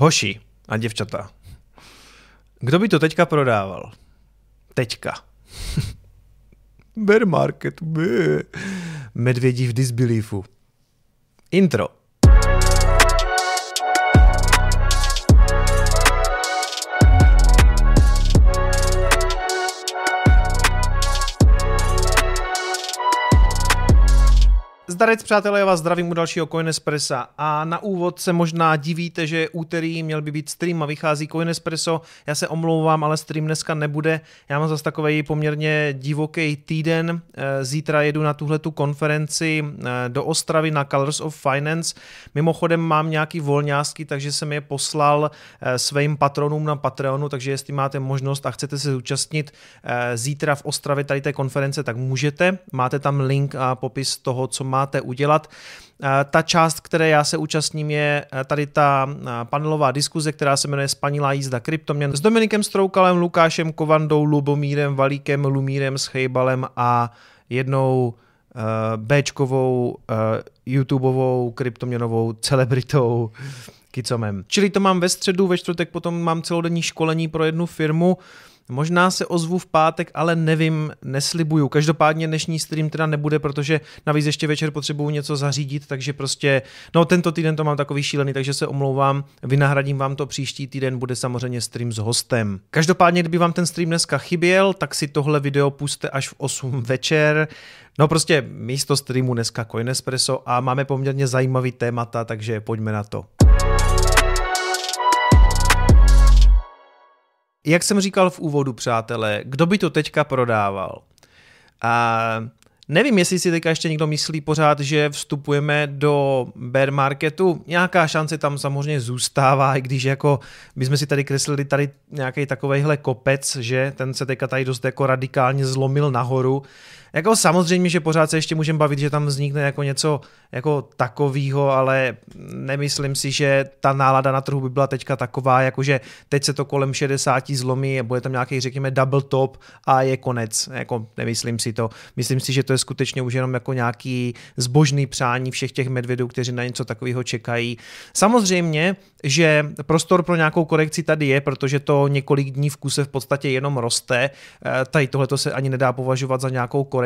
Hoši a děvčata. Kdo by to teďka prodával? Teďka. Bear market. Bě. Medvědí v disbeliefu. Intro. Zdarec přátelé, já vás zdravím u dalšího Coinespressa a na úvod se možná divíte, že úterý měl by být stream a vychází Coinespresso. Já se omlouvám, ale stream dneska nebude. Já mám zase takový poměrně divoký týden. Eh, zítra jedu na tuhle tu konferenci eh, do Ostravy na Colors of Finance. Mimochodem mám nějaký volňásky, takže jsem je poslal eh, svým patronům na Patreonu, takže jestli máte možnost a chcete se zúčastnit zítra v Ostravě tady té konference, tak můžete. Máte tam link a popis toho, co má máte udělat. Eh, ta část, které já se účastním, je eh, tady ta eh, panelová diskuze, která se jmenuje Spanilá jízda kryptoměn s Dominikem Stroukalem, Lukášem Kovandou, Lubomírem Valíkem, Lumírem Schejbalem a jednou Bčkovou YouTubeovou kryptoměnovou celebritou Kicomem. Čili to mám ve středu, ve čtvrtek potom mám celodenní školení pro jednu firmu, Možná se ozvu v pátek, ale nevím, neslibuju. Každopádně dnešní stream teda nebude, protože navíc ještě večer potřebuju něco zařídit, takže prostě, no tento týden to mám takový šílený, takže se omlouvám, vynahradím vám to příští týden, bude samozřejmě stream s hostem. Každopádně, kdyby vám ten stream dneska chyběl, tak si tohle video puste až v 8 večer. No prostě místo streamu dneska Coinespresso a máme poměrně zajímavý témata, takže pojďme na to. Jak jsem říkal v úvodu, přátelé, kdo by to teďka prodával? A nevím, jestli si teďka ještě někdo myslí pořád, že vstupujeme do bear marketu. Nějaká šance tam samozřejmě zůstává, i když jako my jsme si tady kreslili tady nějaký takovejhle kopec, že ten se teďka tady dost jako radikálně zlomil nahoru. Jako samozřejmě, že pořád se ještě můžeme bavit, že tam vznikne jako něco jako takového, ale nemyslím si, že ta nálada na trhu by byla teďka taková, jakože teď se to kolem 60 zlomí, bude tam nějaký, řekněme, double top a je konec. Jako nemyslím si to. Myslím si, že to je skutečně už jenom jako nějaký zbožný přání všech těch medvědů, kteří na něco takového čekají. Samozřejmě, že prostor pro nějakou korekci tady je, protože to několik dní v kuse v podstatě jenom roste. Eh, tady tohle se ani nedá považovat za nějakou korekci.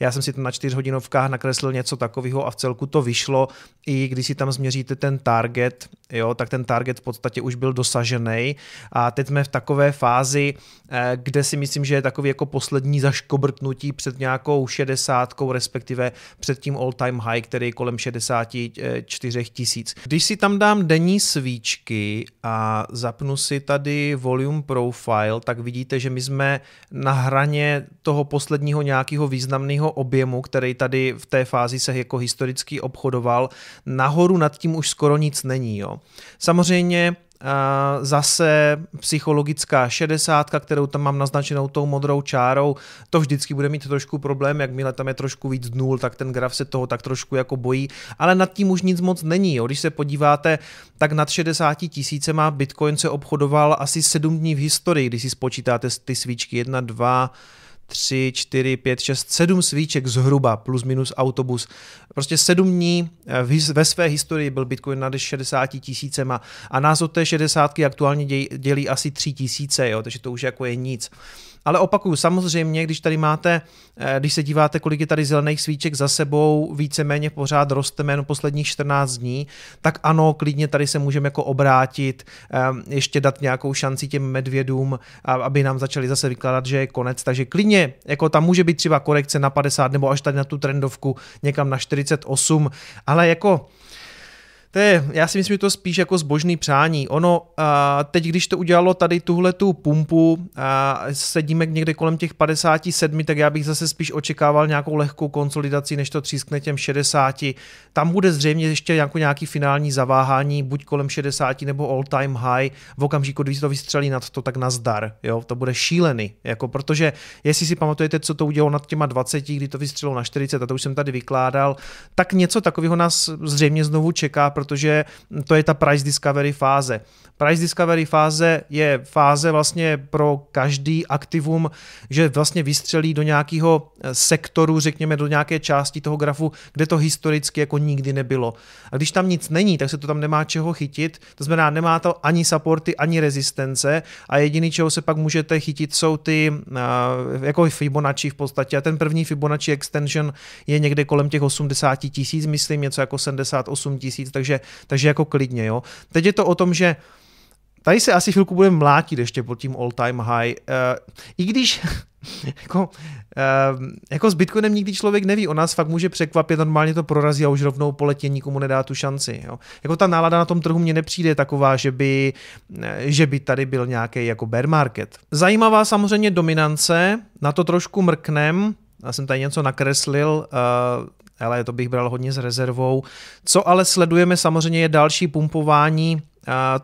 Já jsem si to na čtyřhodinovkách nakreslil něco takového a v celku to vyšlo. I když si tam změříte ten target, jo, tak ten target v podstatě už byl dosažený. A teď jsme v takové fázi, eh, kde si myslím, že je takový jako poslední zaškobrtnutí před nějakou 60, respektive před tím all-time high, který je kolem 64 tisíc. Když si tam dám denní svíčky a zapnu si tady volume profile, tak vidíte, že my jsme na hraně toho posledního nějakého významného objemu, který tady v té fázi se jako historicky obchodoval. Nahoru nad tím už skoro nic není. Jo. Samozřejmě zase psychologická šedesátka, kterou tam mám naznačenou tou modrou čárou, to vždycky bude mít trošku problém, jakmile tam je trošku víc nul, tak ten graf se toho tak trošku jako bojí, ale nad tím už nic moc není. Jo. Když se podíváte, tak nad 60 tisícema Bitcoin se obchodoval asi 7 dní v historii, když si spočítáte ty svíčky 1, 2, 3, 4, 5, 6, 7 svíček zhruba, plus minus autobus. Prostě 7 dní eh, ve své historii byl Bitcoin nad 60 tisícema a nás od té 60 aktuálně dělí asi 3 tisíce, jo, takže to už jako je nic. Ale opakuju, samozřejmě, když tady máte, eh, když se díváte, kolik je tady zelených svíček za sebou, víceméně pořád roste jméno posledních 14 dní, tak ano, klidně tady se můžeme jako obrátit, eh, ještě dát nějakou šanci těm medvědům, aby nám začali zase vykládat, že je konec. Takže klidně, jako tam může být třeba korekce na 50 nebo až tady na tu trendovku někam na 48, ale jako to je, já si myslím, že to spíš jako zbožný přání. Ono, a teď když to udělalo tady tuhle tu pumpu, a sedíme někde kolem těch 57, tak já bych zase spíš očekával nějakou lehkou konsolidaci, než to třískne těm 60. Tam bude zřejmě ještě jako nějaký finální zaváhání, buď kolem 60 nebo all time high. V okamžiku, když to vystřelí nad to, tak nazdar. Jo? To bude šílený. Jako, protože jestli si pamatujete, co to udělalo nad těma 20, kdy to vystřelilo na 40, a to už jsem tady vykládal, tak něco takového nás zřejmě znovu čeká, protože to je ta price discovery fáze. Price discovery fáze je fáze vlastně pro každý aktivum, že vlastně vystřelí do nějakého eh, sektoru, řekněme do nějaké části toho grafu, kde to historicky jako nikdy nebylo. A když tam nic není, tak se to tam nemá čeho chytit, to znamená, nemá to ani supporty, ani rezistence a jediný, čeho se pak můžete chytit, jsou ty uh, jako Fibonacci v podstatě a ten první Fibonacci extension je někde kolem těch 80 tisíc, myslím, něco jako 78 tisíc, takže, takže jako klidně, jo. Teď je to o tom, že Tady se asi chvilku budeme mlátit ještě pod tím all time high. Uh, I když jako, uh, jako s Bitcoinem nikdy člověk neví, on nás fakt může překvapit, normálně to prorazí a už rovnou poletě nikomu nedá tu šanci. Jo. Jako ta nálada na tom trhu mně nepřijde taková, že by, eh, že by tady byl nějaký jako bear market. Zajímavá samozřejmě dominance, na to trošku mrknem, já jsem tady něco nakreslil, uh, ale to bych bral hodně s rezervou. Co ale sledujeme samozřejmě je další pumpování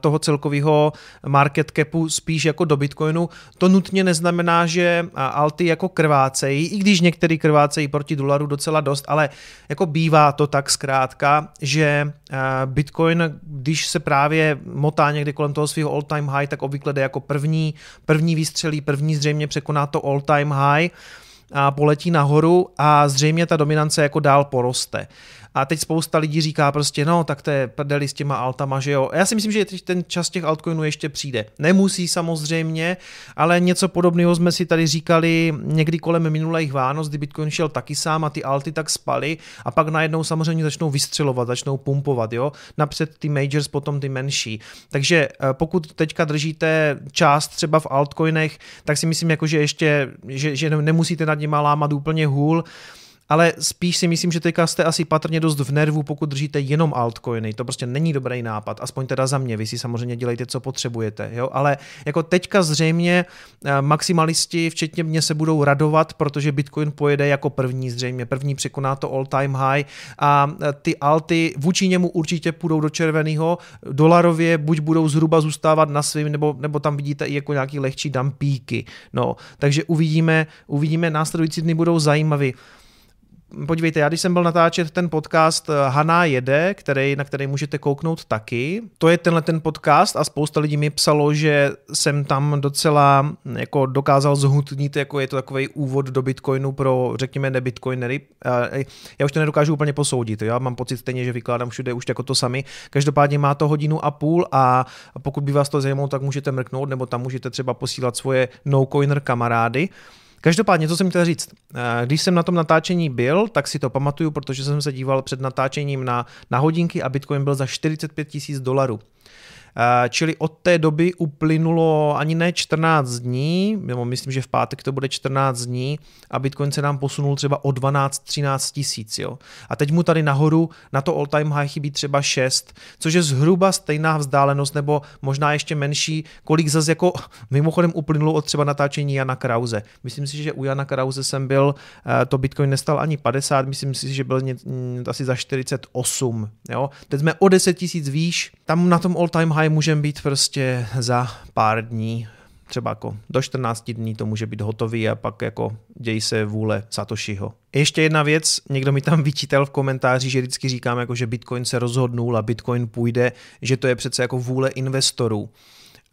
toho celkového market capu spíš jako do Bitcoinu. To nutně neznamená, že alty jako krvácejí, i když některý krvácejí proti dolaru docela dost, ale jako bývá to tak zkrátka, že Bitcoin, když se právě motá někdy kolem toho svého all-time high, tak obvykle jde jako první, první výstřelí, první zřejmě překoná to all-time high a poletí nahoru a zřejmě ta dominance jako dál poroste. A teď spousta lidí říká prostě, no, tak to je prdeli s těma altama, že jo. Já si myslím, že ten čas těch altcoinů ještě přijde. Nemusí samozřejmě, ale něco podobného jsme si tady říkali někdy kolem minulých Vánoc, kdy Bitcoin šel taky sám a ty alty tak spaly a pak najednou samozřejmě začnou vystřelovat, začnou pumpovat, jo. Napřed ty majors, potom ty menší. Takže eh, pokud teďka držíte část třeba v altcoinech, tak si myslím, jako, že ještě, že, že nemusíte nad nima lámat úplně hůl ale spíš si myslím, že teďka jste asi patrně dost v nervu, pokud držíte jenom altcoiny. To prostě není dobrý nápad, aspoň teda za mě. Vy si samozřejmě dělejte, co potřebujete. Jo? Ale jako teďka zřejmě eh, maximalisti, včetně mě, se budou radovat, protože Bitcoin pojede jako první zřejmě. První překoná to all time high a eh, ty alty vůči němu určitě půjdou do červeného. Dolarově buď budou zhruba zůstávat na svým, nebo, nebo tam vidíte i jako nějaký lehčí dampíky. No, takže uvidíme, uvidíme, následující dny budou zajímavý podívejte, já když jsem byl natáčet ten podcast eh, Haná jede, který, na který můžete kouknout taky, to je tenhle ten podcast a spousta lidí mi psalo, že jsem tam docela hm, jako dokázal zhutnit, jako je to takový úvod do Bitcoinu pro, řekněme, nebitcoinery. Já už to nedokážu úplně posoudit, já mám pocit stejně, že vykládám všude už jako to sami. Každopádně má to hodinu a půl a pokud by vás to zajímalo, tak můžete mrknout, nebo tam můžete třeba posílat svoje no-coiner kamarády. Každopádně, co jsem chtěl říct, eh, když jsem na tom natáčení byl, tak si to pamatuju, protože jsem se díval před natáčením na, na hodinky a Bitcoin byl za 45 tisíc dolarů. Eh, čili od té doby uplynulo ani ne 14 dní, nebo myslím, že v pátek to bude 14 dní a Bitcoin se nám posunul třeba o 12-13 tisíc. Jo? A teď mu tady nahoru na to all time high chybí třeba 6, což je zhruba stejná vzdálenost nebo možná ještě menší, kolik zase jako mimochodem uplynulo od třeba natáčení Jana Krause. Myslím si, že u Jana Krause jsem byl, eh, to Bitcoin nestal ani 50, myslím si, že byl asi za 48. Jo? Teď jsme o 10 tisíc výš, tam na tom all time high můžeme být prostě za pár dní, třeba jako do 14 dní to může být hotový a pak jako děj se vůle Satoshiho. Ještě jedna věc, někdo mi tam vyčítal v komentáři, že vždycky říkám, jako, že Bitcoin se rozhodnul a Bitcoin půjde, že to je přece jako vůle investorů.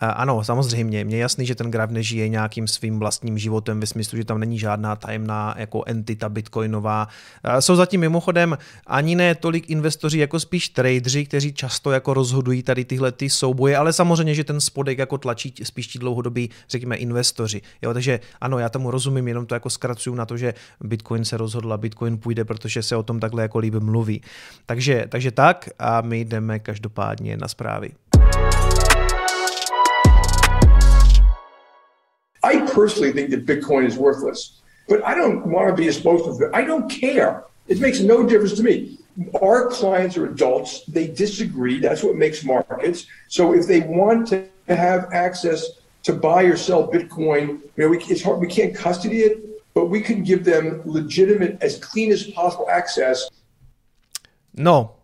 Ano, samozřejmě, mně je jasný, že ten graf nežije nějakým svým vlastním životem ve smyslu, že tam není žádná tajemná jako entita bitcoinová. Jsou zatím mimochodem ani ne tolik investoři, jako spíš tradeři, kteří často jako rozhodují tady tyhle ty souboje, ale samozřejmě, že ten spodek jako tlačí spíš ti dlouhodobí, řekněme, investoři. Jo, takže ano, já tomu rozumím, jenom to jako zkracuju na to, že Bitcoin se rozhodl a Bitcoin půjde, protože se o tom takhle jako líbí mluví. Takže, takže tak a my jdeme každopádně na zprávy. Personally think that Bitcoin is worthless, but I don't want to be to it. I don't care. It makes no difference to me. Our clients are adults. They disagree. That's what makes markets. So if they want to have access to buy or sell Bitcoin, you know, we, it's hard. We can't custody it, but we can give them legitimate, as clean as possible access. No,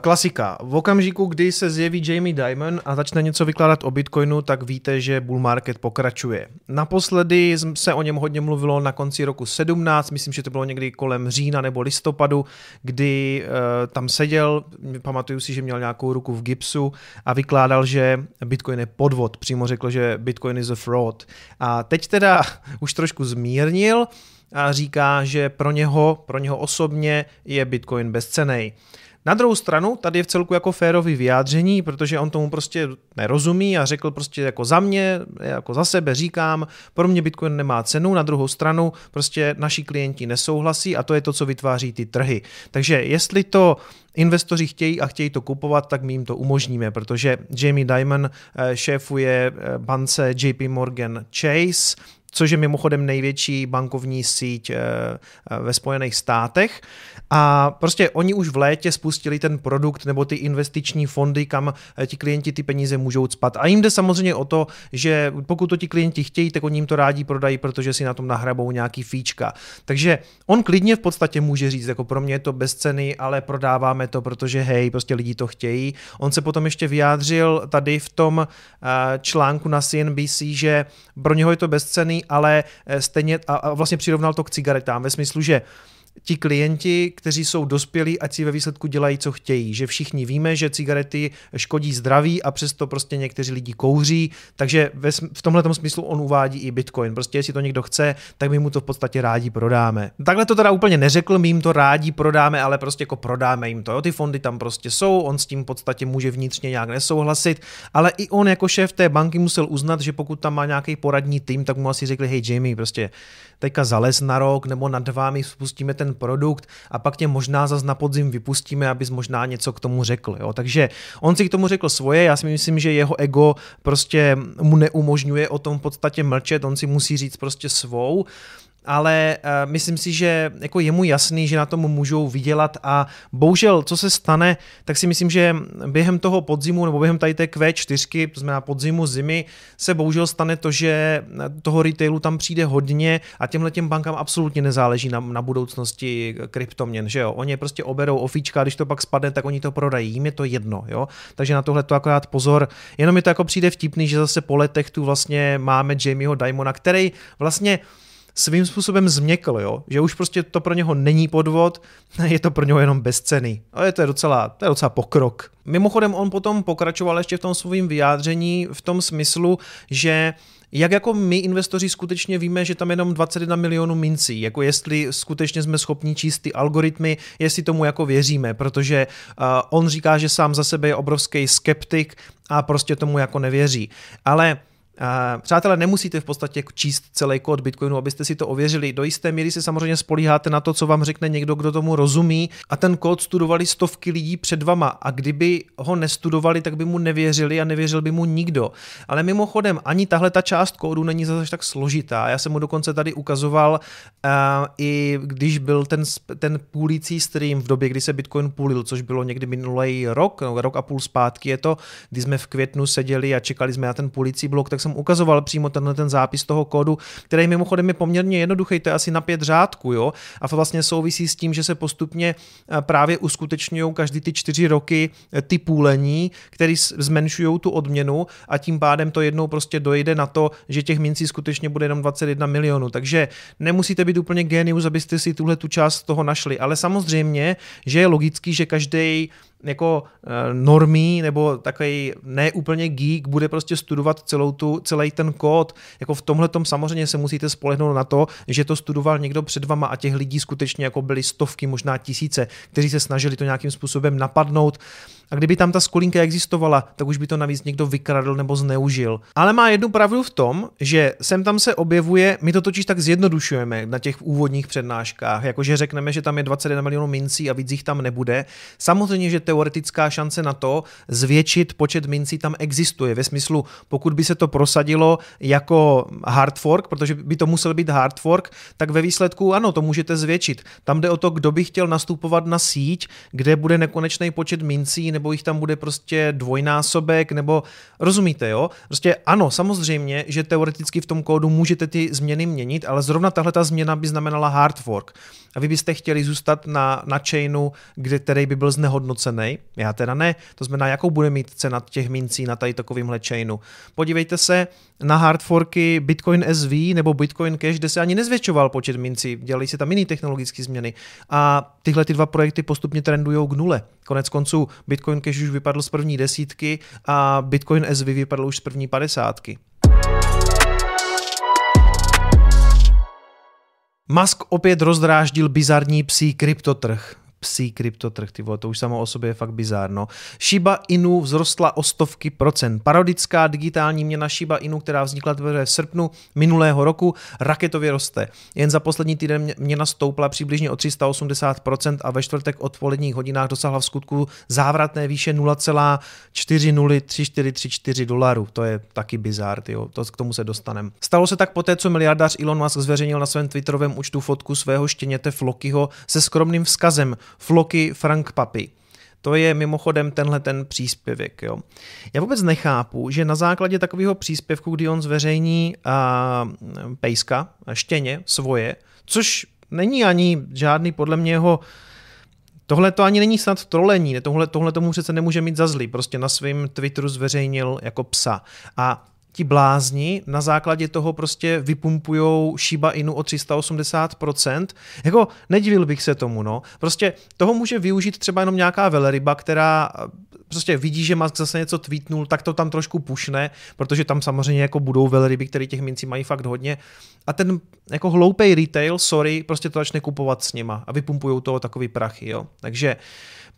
Klasika. V okamžiku, kdy se zjeví Jamie Dimon a začne něco vykládat o Bitcoinu, tak víte, že bull market pokračuje. Naposledy se o něm hodně mluvilo na konci roku 17, myslím, že to bylo někdy kolem října nebo listopadu, kdy uh, tam seděl, pamatuju si, že měl nějakou ruku v gipsu a vykládal, že Bitcoin je podvod. Přímo řekl, že Bitcoin is a fraud. A teď teda už trošku zmírnil, a říká, že pro něho, pro něho osobně je Bitcoin bezcenej. Na druhou stranu, tady je v celku jako férový vyjádření, protože on tomu prostě nerozumí a řekl prostě jako za mě, jako za sebe říkám, pro mě Bitcoin nemá cenu, na druhou stranu prostě naši klienti nesouhlasí a to je to, co vytváří ty trhy. Takže jestli to investoři chtějí a chtějí to kupovat, tak my jim to umožníme, protože Jamie Dimon eh, šéfuje eh, bance JP Morgan Chase, což je mimochodem největší bankovní síť eh, ve Spojených státech. A prostě oni už v létě spustili ten produkt nebo ty investiční fondy, kam eh, ti klienti ty peníze můžou spat. A jim jde samozřejmě o to, že pokud to ti klienti chtějí, tak oni jim to rádi prodají, protože si na tom nahrabou nějaký fíčka. Takže on klidně v podstatě může říct, jako pro mě je to bez ceny, ale prodáváme to, protože hej, prostě lidi to chtějí. On se potom ještě vyjádřil tady v tom eh, článku na CNBC, že pro něho je to bez ceny, ale eh, stejně a vlastně přirovnal to k cigaretám ve smyslu, že ti klienti, kteří jsou dospělí, ať si ve výsledku dělají, co chtějí. Že všichni víme, že cigarety škodí zdraví a přesto prostě někteří lidi kouří, takže ve, v tomhle smyslu on uvádí i Bitcoin. Prostě jestli to někdo chce, tak my mu to v podstatě rádi prodáme. Takhle to teda úplně neřekl, my jim to rádi prodáme, ale prostě jako prodáme jim to. Jo? Ty fondy tam prostě jsou, on s tím v podstatě může vnitřně nějak nesouhlasit, ale i on jako šéf té banky musel uznat, že pokud tam má nějaký poradní tým, tak mu asi řekli, hej Jamie, prostě teďka zales na rok nebo na dva my spustíme ten produkt a pak tě možná zase na podzim vypustíme, abys možná něco k tomu řekl. Jo? Takže on si k tomu řekl svoje, já si myslím, že jeho ego prostě mu neumožňuje o tom v podstatě mlčet, on si musí říct prostě svou ale uh, myslím si, že jako je mu jasný, že na tom můžou vydělat a bohužel, co se stane, tak si myslím, že během toho podzimu nebo během tady té Q4, to znamená podzimu, zimy, se bohužel stane to, že toho retailu tam přijde hodně a těmhle těm bankám absolutně nezáleží na, na budoucnosti kryptoměn, že jo. Oni prostě oberou ofíčka, když to pak spadne, tak oni to prodají, jim je to jedno, jo. Takže na tohle to akorát pozor. Jenom mi to jako přijde vtipný, že zase po letech tu vlastně máme Jamieho Dimona, který vlastně svým způsobem změkl, jo? že už prostě to pro něho není podvod, je to pro něho jenom bezcený. A je to je docela, to je docela pokrok. Mimochodem on potom pokračoval ještě v tom svým vyjádření v tom smyslu, že jak jako my investoři skutečně víme, že tam je jenom 21 milionů mincí, jako jestli skutečně jsme schopni číst ty algoritmy, jestli tomu jako věříme, protože uh, on říká, že sám za sebe je obrovský skeptik a prostě tomu jako nevěří. Ale Přátelé, nemusíte v podstatě číst celý kód Bitcoinu, abyste si to ověřili. Do jisté míry se samozřejmě spolíháte na to, co vám řekne někdo, kdo tomu rozumí a ten kód studovali stovky lidí před vama a kdyby ho nestudovali, tak by mu nevěřili a nevěřil by mu nikdo. Ale mimochodem, ani tahle ta část kódu není zase tak složitá. Já jsem mu dokonce tady ukazoval, uh, i když byl ten, ten půlící stream v době, kdy se Bitcoin půlil, což bylo někdy minulý rok, no, rok a půl zpátky je to, kdy jsme v květnu seděli a čekali jsme na ten půlící blok, tak jsem ukazoval přímo tenhle ten zápis toho kódu, který mimochodem je poměrně jednoduchý, to je asi na pět řádků, jo, a vlastně souvisí s tím, že se postupně eh, právě uskutečňují každý ty čtyři roky eh, ty půlení, které zmenšují tu odměnu a tím pádem to jednou prostě dojde na to, že těch mincí skutečně bude jenom 21 milionů. Takže nemusíte být úplně genius, abyste si tuhle tu část toho našli, ale samozřejmě, že je logický, že každý jako uh, normí nebo takový neúplně geek bude prostě studovat celou tu, celý ten kód. Jako v tomhle tom samozřejmě se musíte spolehnout na to, že to studoval někdo před vama a těch lidí skutečně jako byly stovky, možná tisíce, kteří se snažili to nějakým způsobem napadnout. A kdyby tam ta skulinka existovala, tak už by to navíc někdo vykradl nebo zneužil. Ale má jednu pravdu v tom, že sem tam se objevuje, my to totiž tak zjednodušujeme na těch úvodních přednáškách, jakože řekneme, že tam je 21 milionů mincí a víc jich tam nebude. Samozřejmě, že teoretická šance na to zvětšit počet mincí tam existuje. Ve smyslu, pokud by se to prosadilo jako hard fork, protože by to musel být hard fork, tak ve výsledku ano, to můžete zvětšit. Tam jde o to, kdo by chtěl nastupovat na síť, kde bude nekonečný počet mincí nebo jich tam bude prostě dvojnásobek, nebo rozumíte, jo? Prostě ano, samozřejmě, že teoreticky v tom kódu můžete ty změny měnit, ale zrovna tahle ta změna by znamenala hard fork. A vy byste chtěli zůstat na, na chainu, kde, který by byl znehodnocený. Já teda ne. To znamená, jakou bude mít cena těch mincí na tady takovýmhle chainu. Podívejte se na hard forky Bitcoin SV nebo Bitcoin Cash, kde se ani nezvětšoval počet mincí. Dělali se tam jiné technologické změny. A tyhle ty dva projekty postupně trendují k nule. Konec konců Bitcoin Cash už vypadl z první desítky a Bitcoin SV vypadl už z první padesátky. Musk opět rozdráždil bizarní psí kryptotrh psí kryptotrh, ty vole, to už samo o sobě je fakt bizárno. Shiba Inu vzrostla o stovky procent. Parodická digitální měna Shiba Inu, která vznikla v srpnu minulého roku, raketově roste. Jen za poslední týden měna stoupla přibližně o 380% a ve čtvrtek odpoledních hodinách dosáhla v skutku závratné výše 0,403434 dolarů. To je taky bizár, tyjo. to k tomu se dostaneme. Stalo se tak poté, co miliardář Elon Musk zveřejnil na svém Twitterovém účtu fotku svého štěněte Flokyho se skromným vzkazem Floky Frank Papi. To je mimochodem tenhle ten příspěvek. Jo. Já vůbec nechápu, že na základě takového příspěvku, kdy on zveřejní a, pejska, štěně svoje, což není ani žádný podle mě jeho Tohle to ani není snad trolení, tohle, tohle tomu přece nemůže mít za zlý, prostě na svém Twitteru zveřejnil jako psa. A ti blázni na základě toho prostě vypumpujou Shiba Inu o 380%. Jako nedivil bych se tomu, no. Prostě toho může využít třeba jenom nějaká veleryba, která prostě vidí, že Musk zase něco tweetnul, tak to tam trošku pušne, protože tam samozřejmě jako budou velryby, které těch mincí mají fakt hodně. A ten jako hloupej retail, sorry, prostě to začne kupovat s nima a vypumpujou toho takový prachy, jo. Takže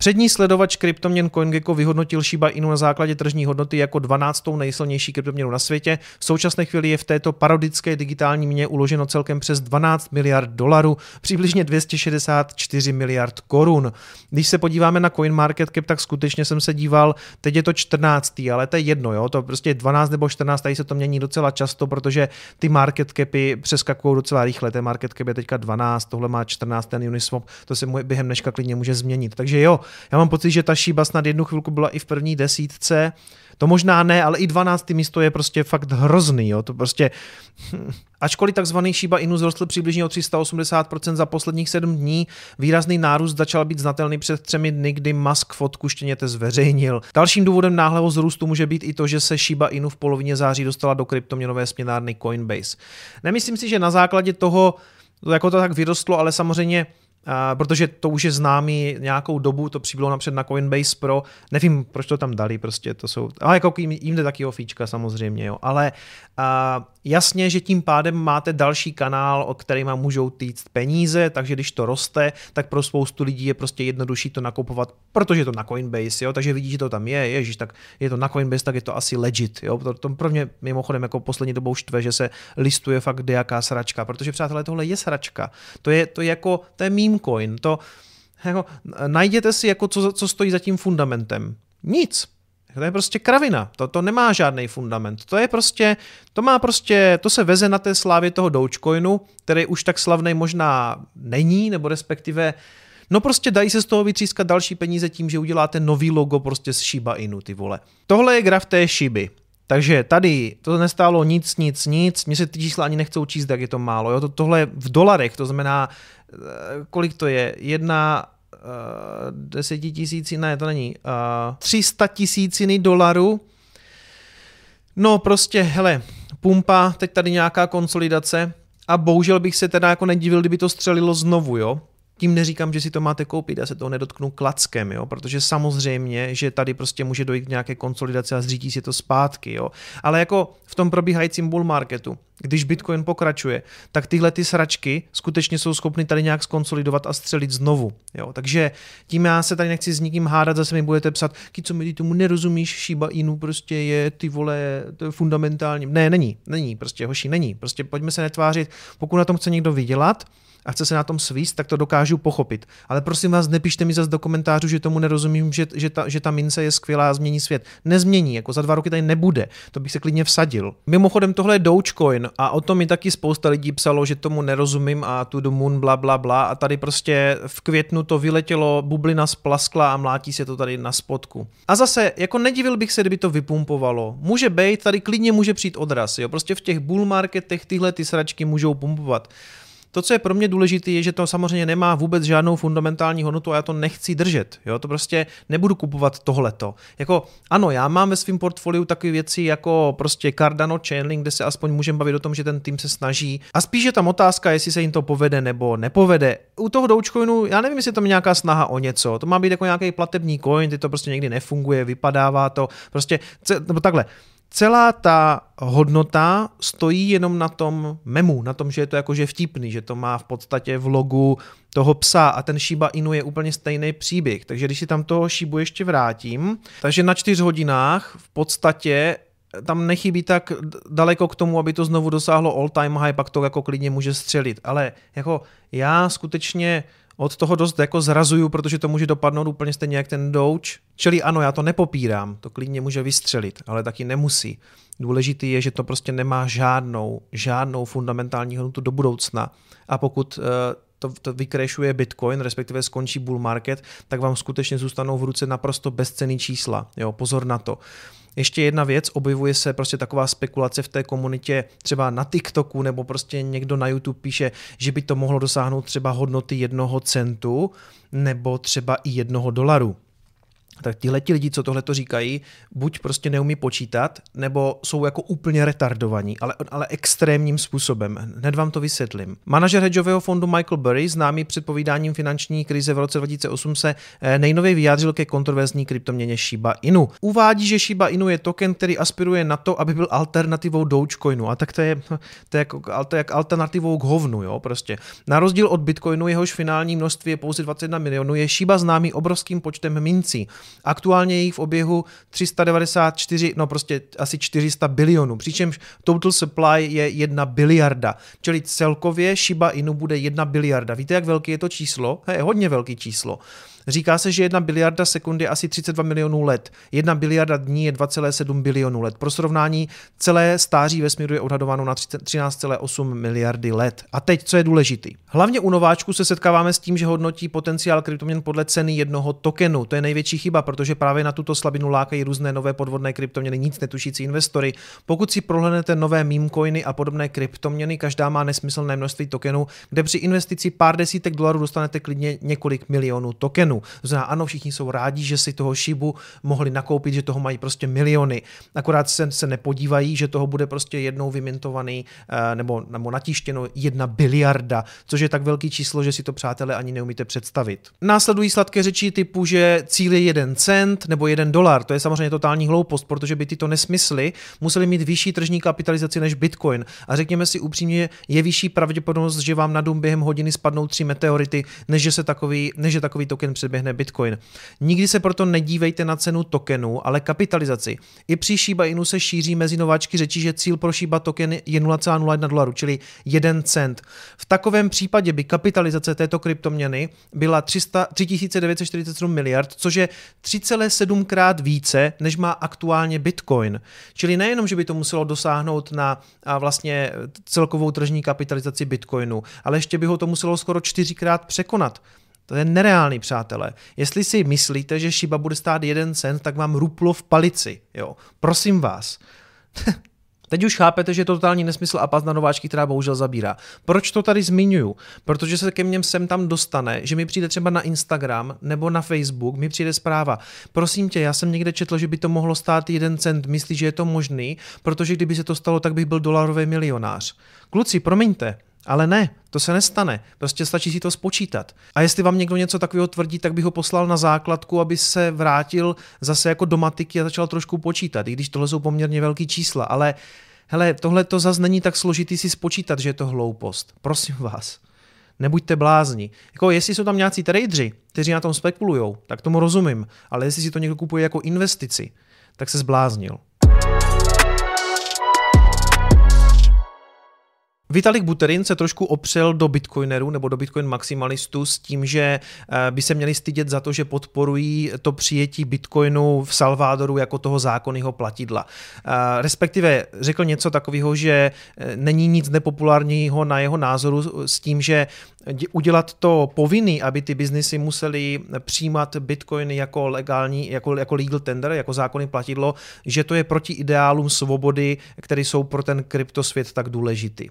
Přední sledovač kryptoměn CoinGecko vyhodnotil Shiba Inu na základě tržní hodnoty jako 12. nejsilnější kryptoměnu na světě. V současné chvíli je v této parodické digitální měně uloženo celkem přes 12 miliard dolarů, přibližně 264 miliard korun. Když se podíváme na CoinMarketCap, tak skutečně jsem se díval, teď je to 14. ale to je jedno, jo? to prostě 12 nebo 14, tady se to mění docela často, protože ty market capy přeskakují docela rychle. Ten market cap je teďka 12, tohle má 14, ten Uniswap, to se během dneška klidně může změnit. Takže jo, já mám pocit, že ta Shiba snad jednu chvilku byla i v první desítce, to možná ne, ale i 12. místo je prostě fakt hrozný, jo, to prostě... Ačkoliv takzvaný Shiba Inu zrostl přibližně o 380% za posledních 7 dní, výrazný nárůst začal být znatelný před třemi dny, kdy Musk fotku štěněte zveřejnil. Dalším důvodem náhlého zrůstu může být i to, že se Shiba Inu v polovině září dostala do kryptoměnové směnárny Coinbase. Nemyslím si, že na základě toho jako to tak vyrostlo, ale samozřejmě protože to už je známý nějakou dobu, to přibylo napřed na Coinbase Pro, nevím, proč to tam dali, prostě to jsou, ale jako jim, jim jde taky o fíčka samozřejmě, jo, ale uh, jasně, že tím pádem máte další kanál, o kterým můžou týct peníze, takže když to roste, tak pro spoustu lidí je prostě jednodušší to nakupovat, protože je to na Coinbase, jo, takže vidí, že to tam je, ježíš, tak je to na Coinbase, tak je to asi legit, jo, to, to pro mě mimochodem jako poslední dobou štve, že se listuje fakt dejaká sračka, protože přátelé, tohle je sračka, to je, to je jako, to je meme coin, to, jako, najděte si, jako co, co stojí za tím fundamentem. Nic. To je prostě kravina, to, to nemá žádný fundament, to je prostě, to má prostě, to se veze na té slávě toho Dogecoinu, který už tak slavný možná není, nebo respektive, no prostě dají se z toho vytřískat další peníze tím, že uděláte nový logo prostě z Shiba Inu, ty vole. Tohle je graf té Shiby. Takže tady to nestálo nic, nic, nic, mně se ty čísla ani nechcou číst, tak je to málo. Jo? To, tohle je v dolarech, to znamená, eh, kolik to je? Jedna uh, desetitisíci, ne, to není, uh, 300 tisíciny dolarů. No prostě, hele, pumpa, teď tady nějaká konsolidace a bohužel bych se teda jako nedivil, kdyby to střelilo znovu, jo. Tím neříkám, že si to máte koupit, já se toho nedotknu klackem, jo? protože samozřejmě, že tady prostě může dojít k nějaké konsolidaci a zřítí si to zpátky. Jo? Ale jako v tom probíhajícím bull marketu, když Bitcoin pokračuje, tak tyhle ty sračky skutečně jsou schopny tady nějak skonsolidovat a střelit znovu. Jo? Takže tím já se tady nechci s nikým hádat, zase mi budete psat, co mi tomu nerozumíš, Shiba Inu prostě je ty vole, to je fundamentální. Ne, není, není, prostě hoši, není. Prostě pojďme se netvářit, pokud na tom chce někdo vydělat, a chce se na tom svíst, tak to dokážu pochopit. Ale prosím vás, nepište mi zase do komentářů, že tomu nerozumím, že, že, ta, že ta mince je skvělá a změní svět. Nezmění, jako za dva roky tady nebude. To bych se klidně vsadil. Mimochodem, tohle je Dogecoin a o tom mi taky spousta lidí psalo, že tomu nerozumím a tu do moon bla bla bla a tady prostě v květnu to vyletělo, bublina splaskla a mlátí se to tady na spodku. A zase, jako nedivil bych se, kdyby to vypumpovalo. Může být, tady klidně může přijít odraz, jo. Prostě v těch bull marketech tyhle ty sračky můžou pumpovat. To, co je pro mě důležité, je, že to samozřejmě nemá vůbec žádnou fundamentální hodnotu a já to nechci držet. Jo? To prostě nebudu kupovat tohleto. Jako, ano, já mám ve svém portfoliu takové věci jako prostě Cardano Chainlink, kde se aspoň můžeme bavit o tom, že ten tým se snaží. A spíš je tam otázka, jestli se jim to povede nebo nepovede. U toho Dogecoinu, já nevím, jestli tam je nějaká snaha o něco. To má být jako nějaký platební coin, ty to prostě někdy nefunguje, vypadává to. Prostě, nebo takhle, celá ta hodnota stojí jenom na tom memu, na tom, že je to jakože vtipný, že to má v podstatě v logu toho psa a ten Shiba Inu je úplně stejný příběh. Takže když si tam toho Shibu ještě vrátím, takže na čtyř hodinách v podstatě tam nechybí tak daleko k tomu, aby to znovu dosáhlo all time high, pak to jako klidně může střelit. Ale jako já skutečně od toho dost jako zrazuju, protože to může dopadnout úplně stejně jak ten Doge. Čili ano, já to nepopírám, to klidně může vystřelit, ale taky nemusí. Důležitý je, že to prostě nemá žádnou, žádnou fundamentální hodnotu do budoucna. A pokud uh, to, to vykrešuje Bitcoin, respektive skončí bull market, tak vám skutečně zůstanou v ruce naprosto bezcený čísla. Jo, pozor na to. Ještě jedna věc, objevuje se prostě taková spekulace v té komunitě, třeba na TikToku nebo prostě někdo na YouTube píše, že by to mohlo dosáhnout třeba hodnoty jednoho centu nebo třeba i jednoho dolaru tak tihle ti lidi, co tohle to říkají, buď prostě neumí počítat, nebo jsou jako úplně retardovaní, ale, ale extrémním způsobem. Hned vám to vysvětlím. Manažer hedžového fondu Michael Burry, známý předpovídáním finanční krize v roce 2008, se eh, nejnověji vyjádřil ke kontroverzní kryptoměně Shiba Inu. Uvádí, že Shiba Inu je token, který aspiruje na to, aby byl alternativou Dogecoinu. A tak to je, to je, jako, to je jak alternativou k hovnu, jo, prostě. Na rozdíl od Bitcoinu, jehož finální množství je pouze 21 milionů, je Shiba známý obrovským počtem mincí. Aktuálně je jich v oběhu 394, no prostě asi 400 bilionů, přičemž total supply je 1 biliarda, čili celkově Shiba Inu bude 1 biliarda. Víte, jak velký je to číslo? Je hodně velký číslo. Říká se, že jedna biliarda sekund je asi 32 milionů let. Jedna biliarda dní je 2,7 bilionů let. Pro srovnání celé stáří vesmíru je odhadováno na 13,8 miliardy let. A teď, co je důležitý. Hlavně u nováčků se setkáváme s tím, že hodnotí potenciál kryptoměn podle ceny jednoho tokenu. To je největší chyba, protože právě na tuto slabinu lákají různé nové podvodné kryptoměny, nic netušící investory. Pokud si prohlédnete nové meme coiny a podobné kryptoměny, každá má nesmyslné množství tokenů, kde při investici pár desítek dolarů dostanete klidně několik milionů tokenů. To znamená, ano, všichni jsou rádi, že si toho šibu mohli nakoupit, že toho mají prostě miliony. Akorát se, se nepodívají, že toho bude prostě jednou vymintovaný eh, nebo, nebo natištěno jedna biliarda, což je tak velký číslo, že si to přátelé ani neumíte představit. Následují sladké řeči typu, že cíl je jeden cent nebo jeden dolar. To je samozřejmě totální hloupost, protože by tyto nesmysly museli mít vyšší tržní kapitalizaci než Bitcoin. A řekněme si upřímně, je vyšší pravděpodobnost, že vám na dům během hodiny spadnou tři meteority, než že se takový, než že takový token předběhne Bitcoin. Nikdy se proto nedívejte na cenu tokenu, ale kapitalizaci. I při Shiba Inu se šíří mezi nováčky řečí, že cíl pro Shiba token je 0,01 dolaru, čili 1 cent. V takovém případě by kapitalizace této kryptoměny byla 300, 3947 miliard, což je 3,7 krát více, než má aktuálně Bitcoin. Čili nejenom, že by to muselo dosáhnout na a vlastně celkovou tržní kapitalizaci Bitcoinu, ale ještě by ho to muselo skoro čtyřikrát překonat. To je nereálný, přátelé. Jestli si myslíte, že Shiba bude stát jeden cent, tak vám ruplo v palici. Jo. Prosím vás. Teď už chápete, že je to totální nesmysl a pás na nováčky, která bohužel zabírá. Proč to tady zmiňuju? Protože se ke mně sem tam dostane, že mi přijde třeba na Instagram nebo na Facebook, mi přijde zpráva. Prosím tě, já jsem někde četl, že by to mohlo stát jeden cent. Myslíš, že je to možný? Protože kdyby se to stalo, tak bych byl dolarový milionář. Kluci, promiňte, ale ne, to se nestane. Prostě stačí si to spočítat. A jestli vám někdo něco takového tvrdí, tak bych ho poslal na základku, aby se vrátil zase jako do matiky a začal trošku počítat, i když tohle jsou poměrně velký čísla. Ale hele, tohle to zase není tak složitý si spočítat, že je to hloupost. Prosím vás. Nebuďte blázni. Jako jestli jsou tam nějací tradeři, kteří na tom spekulují, tak tomu rozumím. Ale jestli si to někdo kupuje jako investici, tak se zbláznil. Vitalik Buterin se trošku opřel do bitcoinerů nebo do bitcoin maximalistů s tím, že eh, by se měli stydět za to, že podporují to přijetí bitcoinu v Salvadoru jako toho zákonného platidla. Eh, respektive řekl něco takového, že eh, není nic nepopulárního na jeho názoru s tím, že udělat to povinný, aby ty biznisy museli přijímat bitcoiny jako legální, jako, jako legal tender, jako zákonný platidlo, že to je proti ideálům svobody, které jsou pro ten kryptosvět tak důležitý.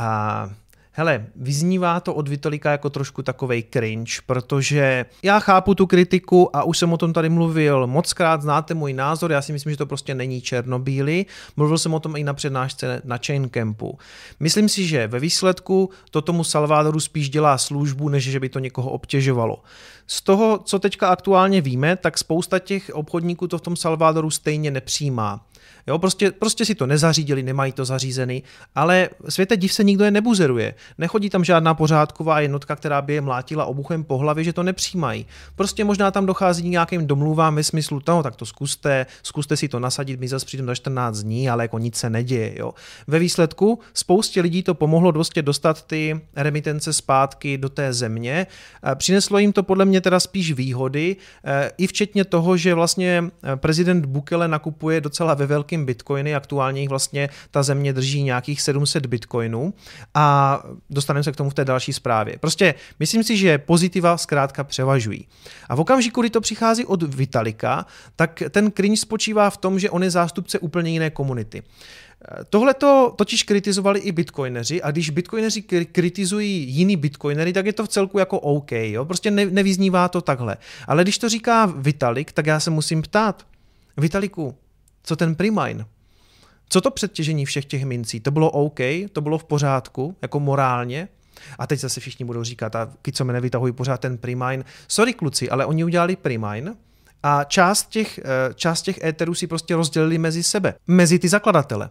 A hele, vyznívá to od Vitolika jako trošku takovej cringe, protože já chápu tu kritiku a už jsem o tom tady mluvil mockrát, znáte můj názor, já si myslím, že to prostě není černobílý. Mluvil jsem o tom i na přednášce na Chain Campu. Myslím si, že ve výsledku to tomu Salvadoru spíš dělá službu, než že by to někoho obtěžovalo. Z toho, co teďka aktuálně víme, tak spousta těch obchodníků to v tom Salvadoru stejně nepřijímá. Jo, prostě, prostě si to nezařídili, nemají to zařízený, ale světe div se nikdo je nebuzeruje. Nechodí tam žádná pořádková jednotka, která by je mlátila obuchem po hlavě, že to nepřijímají. Prostě možná tam dochází nějakým domluvám ve smyslu, no tak to zkuste, zkuste si to nasadit, my zase přijdeme za 14 dní, ale jako nic se neděje. Jo. Ve výsledku spoustě lidí to pomohlo prostě dostat ty remitence zpátky do té země. Přineslo jim to podle mě teda spíš výhody, e, i včetně toho, že vlastně prezident Bukele nakupuje docela ve zatím bitcoiny, aktuálně jich vlastně ta země drží nějakých 700 bitcoinů a dostaneme se k tomu v té další zprávě. Prostě myslím si, že pozitiva zkrátka převažují. A v okamžiku, kdy to přichází od Vitalika, tak ten cringe spočívá v tom, že on je zástupce úplně jiné komunity. Tohle to totiž kritizovali i bitcoineři a když bitcoineři kritizují jiný bitcoinery, tak je to v celku jako OK, jo? prostě ne, nevyznívá to takhle. Ale když to říká Vitalik, tak já se musím ptát, Vitaliku, co ten Primine? Co to předtěžení všech těch mincí? To bylo OK, to bylo v pořádku, jako morálně, a teď zase všichni budou říkat, a co mi nevytahují pořád ten Primine. Sorry kluci, ale oni udělali Primine a část těch, eh, část těch éterů si prostě rozdělili mezi sebe, mezi ty zakladatele.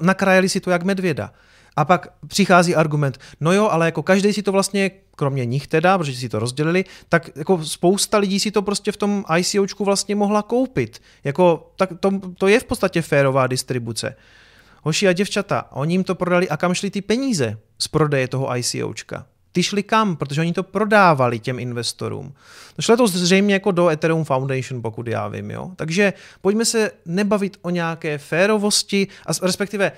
Nakrajeli si to jak medvěda. A pak přichází argument, no jo, ale jako každý si to vlastně, kromě nich teda, protože si to rozdělili, tak jako spousta lidí si to prostě v tom ICOčku vlastně mohla koupit. Jako, tak to, to je v podstatě férová distribuce. Hoši a děvčata, oni jim to prodali a kam šly ty peníze z prodeje toho ICOčka? Ty šli kam? Protože oni to prodávali těm investorům. No šlo to zřejmě jako do Ethereum Foundation, pokud já vím. Jo? Takže pojďme se nebavit o nějaké férovosti, a respektive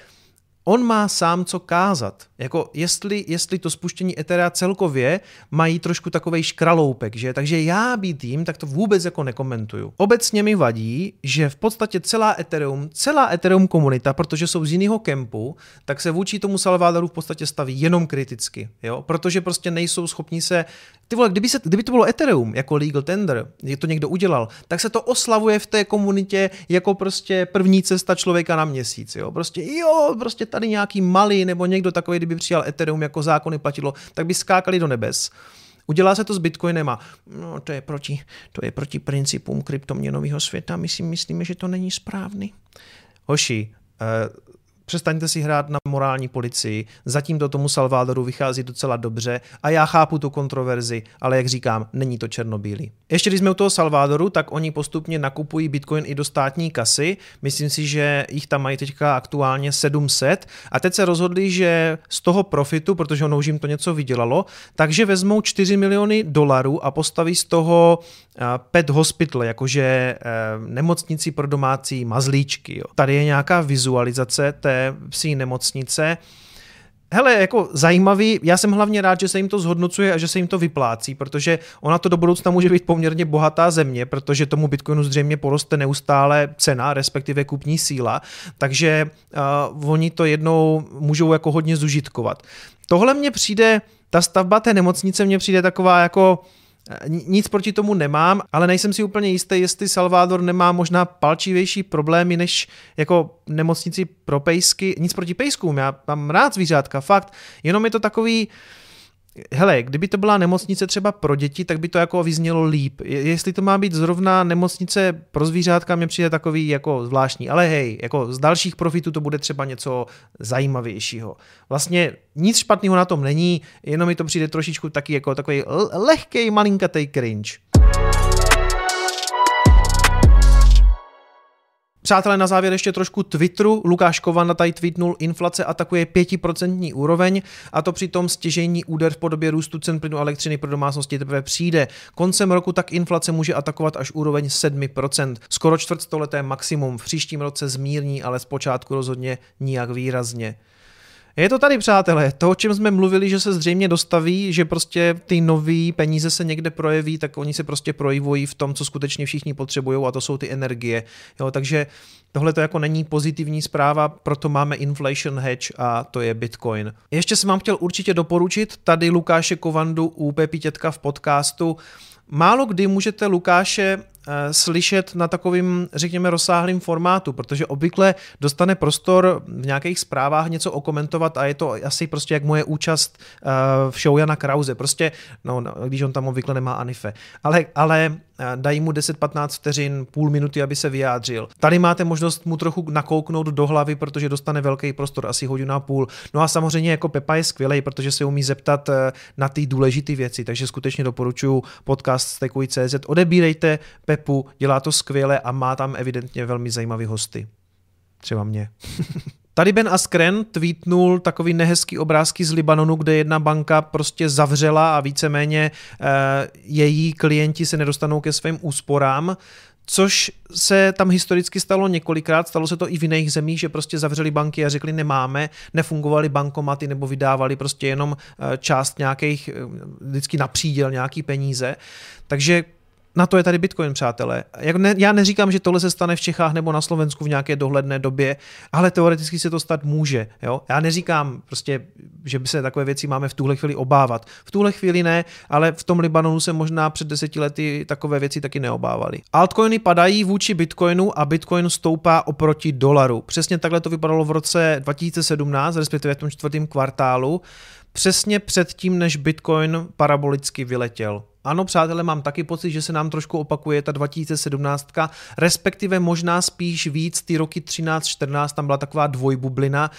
on má sám co kázat. Jako jestli, jestli to spuštění Ethera celkově mají trošku takovej škraloupek, že? Takže já být jim, tak to vůbec jako nekomentuju. Obecně mi vadí, že v podstatě celá Ethereum, celá Ethereum komunita, protože jsou z jiného kempu, tak se vůči tomu Salvadoru v podstatě staví jenom kriticky, jo? Protože prostě nejsou schopni se ty vole, kdyby, se, kdyby to bylo Ethereum jako legal tender, je to někdo udělal, tak se to oslavuje v té komunitě jako prostě první cesta člověka na měsíc, jo? Prostě jo, prostě tady nějaký malý nebo někdo takový, kdyby přijal Ethereum jako zákony platilo, tak by skákali do nebes. Udělá se to s Bitcoinem a no, to je proti, to je proti principům kryptoměnového světa. My si myslíme, že to není správný. Hoši, uh, přestaňte si hrát na morální policii, zatím to tomu Salvadoru vychází docela dobře a já chápu tu kontroverzi, ale jak říkám, není to černobílý. Ještě když jsme u toho Salvadoru, tak oni postupně nakupují Bitcoin i do státní kasy, myslím si, že jich tam mají teďka aktuálně 700 a teď se rozhodli, že z toho profitu, protože ono už jim to něco vydělalo, takže vezmou 4 miliony dolarů a postaví z toho eh, pet hospital, jakože eh, nemocnici pro domácí mazlíčky. Jo. Tady je nějaká vizualizace té psí nemocnice. Hele, jako zajímavý, já jsem hlavně rád, že se jim to zhodnocuje a že se jim to vyplácí, protože ona to do budoucna může být poměrně bohatá země, protože tomu Bitcoinu zřejmě poroste neustále cena, respektive kupní síla, takže uh, oni to jednou můžou jako hodně zužitkovat. Tohle mně přijde, ta stavba té nemocnice mně přijde taková jako nic proti tomu nemám, ale nejsem si úplně jistý, jestli Salvador nemá možná palčivější problémy než jako nemocnici pro pejsky. Nic proti pejskům, já mám rád zvířátka, fakt. Jenom je to takový, uh, hele, kdyby to byla nemocnice třeba pro děti, tak by to jako vyznělo líp. Jestli to má být zrovna nemocnice pro zvířátka, mě přijde takový jako zvláštní. Ale hej, jako z dalších profitů to bude třeba něco zajímavějšího. Vlastně nic špatného na tom není, jenom mi to přijde trošičku taky jako takový lehký malinkatý cringe. Přátelé, na závěr ještě trošku Twitteru. Lukáš Kovanda tady tweetnul, inflace atakuje 5% úroveň a to přitom stěžení úder v podobě růstu cen plynu a elektřiny pro domácnosti teprve přijde. Koncem roku tak inflace může atakovat až úroveň 7%. Skoro čtvrtstoleté maximum. V příštím roce zmírní, ale zpočátku rozhodně nijak výrazně. Je to tady, přátelé. To, o čem jsme mluvili, že se zřejmě dostaví, že prostě ty nové peníze se někde projeví, tak oni se prostě projevují v tom, co skutečně všichni potřebují, a to jsou ty energie. Jo, takže tohle to jako není pozitivní zpráva, proto máme inflation hedge a to je Bitcoin. Ještě jsem vám chtěl určitě doporučit tady Lukáše Kovandu u Pepítětka v podcastu. Málo kdy můžete Lukáše slyšet na takovým, řekněme, rozsáhlým formátu, protože obvykle dostane prostor v nějakých zprávách něco okomentovat a je to asi prostě jak moje účast eh, v show Jana Krause. Prostě, no, no, když on tam obvykle nemá Anife. Ale, ale eh, dají mu 10-15 vteřin, půl minuty, aby se vyjádřil. Tady máte možnost mu trochu nakouknout do hlavy, protože dostane velký prostor, asi hodinu a půl. No a samozřejmě jako Pepa je skvělý, protože se umí zeptat na ty důležité věci, takže skutečně doporučuji podcast Stekuj.cz. Odebírejte Pepu, dělá to skvěle a má tam evidentně velmi zajímavý hosty. Třeba mě. Tady Ben Askren tweetnul takový nehezký obrázky z Libanonu, kde jedna banka prostě zavřela a víceméně e, její klienti se nedostanou ke svým úsporám, což se tam historicky stalo několikrát, stalo se to i v jiných zemích, že prostě zavřeli banky a řekli nemáme, nefungovaly bankomaty nebo vydávali prostě jenom eh, část nějakých, eh, vždycky napříděl nějaký peníze. Takže na to je tady Bitcoin, přátelé. Jak ne, já neříkám, že tohle se stane v Čechách nebo na Slovensku v nějaké dohledné době, ale teoreticky se to stát může. Jo? Já neříkám prostě, že by se takové věci máme v tuhle chvíli obávat. V tuhle chvíli ne, ale v tom Libanonu se možná před deseti lety takové věci taky neobávali. Altcoiny padají vůči Bitcoinu a Bitcoin stoupá oproti dolaru. Přesně takhle to vypadalo v roce 2017, respektive v tom čtvrtém kvartálu přesně před tím, než Bitcoin parabolicky vyletěl. Ano, přátelé, mám taky pocit, že se nám trošku opakuje ta 2017, respektive možná spíš víc ty roky 13, 14, tam byla taková dvojbublina.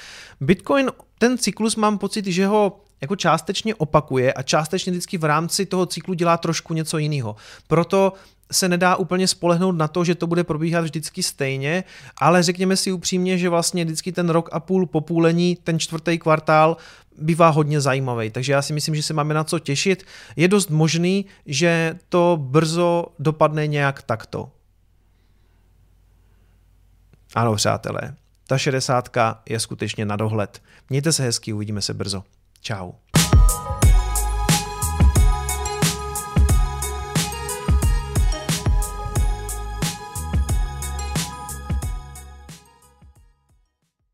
Bitcoin, ten cyklus mám pocit, že ho jako částečně opakuje a částečně vždycky v rámci toho cyklu dělá trošku něco jiného. Proto se nedá úplně spolehnout na to, že to bude probíhat vždycky stejně, ale řekněme si upřímně, že vlastně vždycky ten rok a půl po půlení, ten čtvrtý kvartál bývá hodně zajímavý, takže já si myslím, že se máme na co těšit. Je dost možný, že to brzo dopadne nějak takto. Ano, přátelé, ta šedesátka je skutečně na dohled. Mějte se hezky, uvidíme se brzo. Ciao.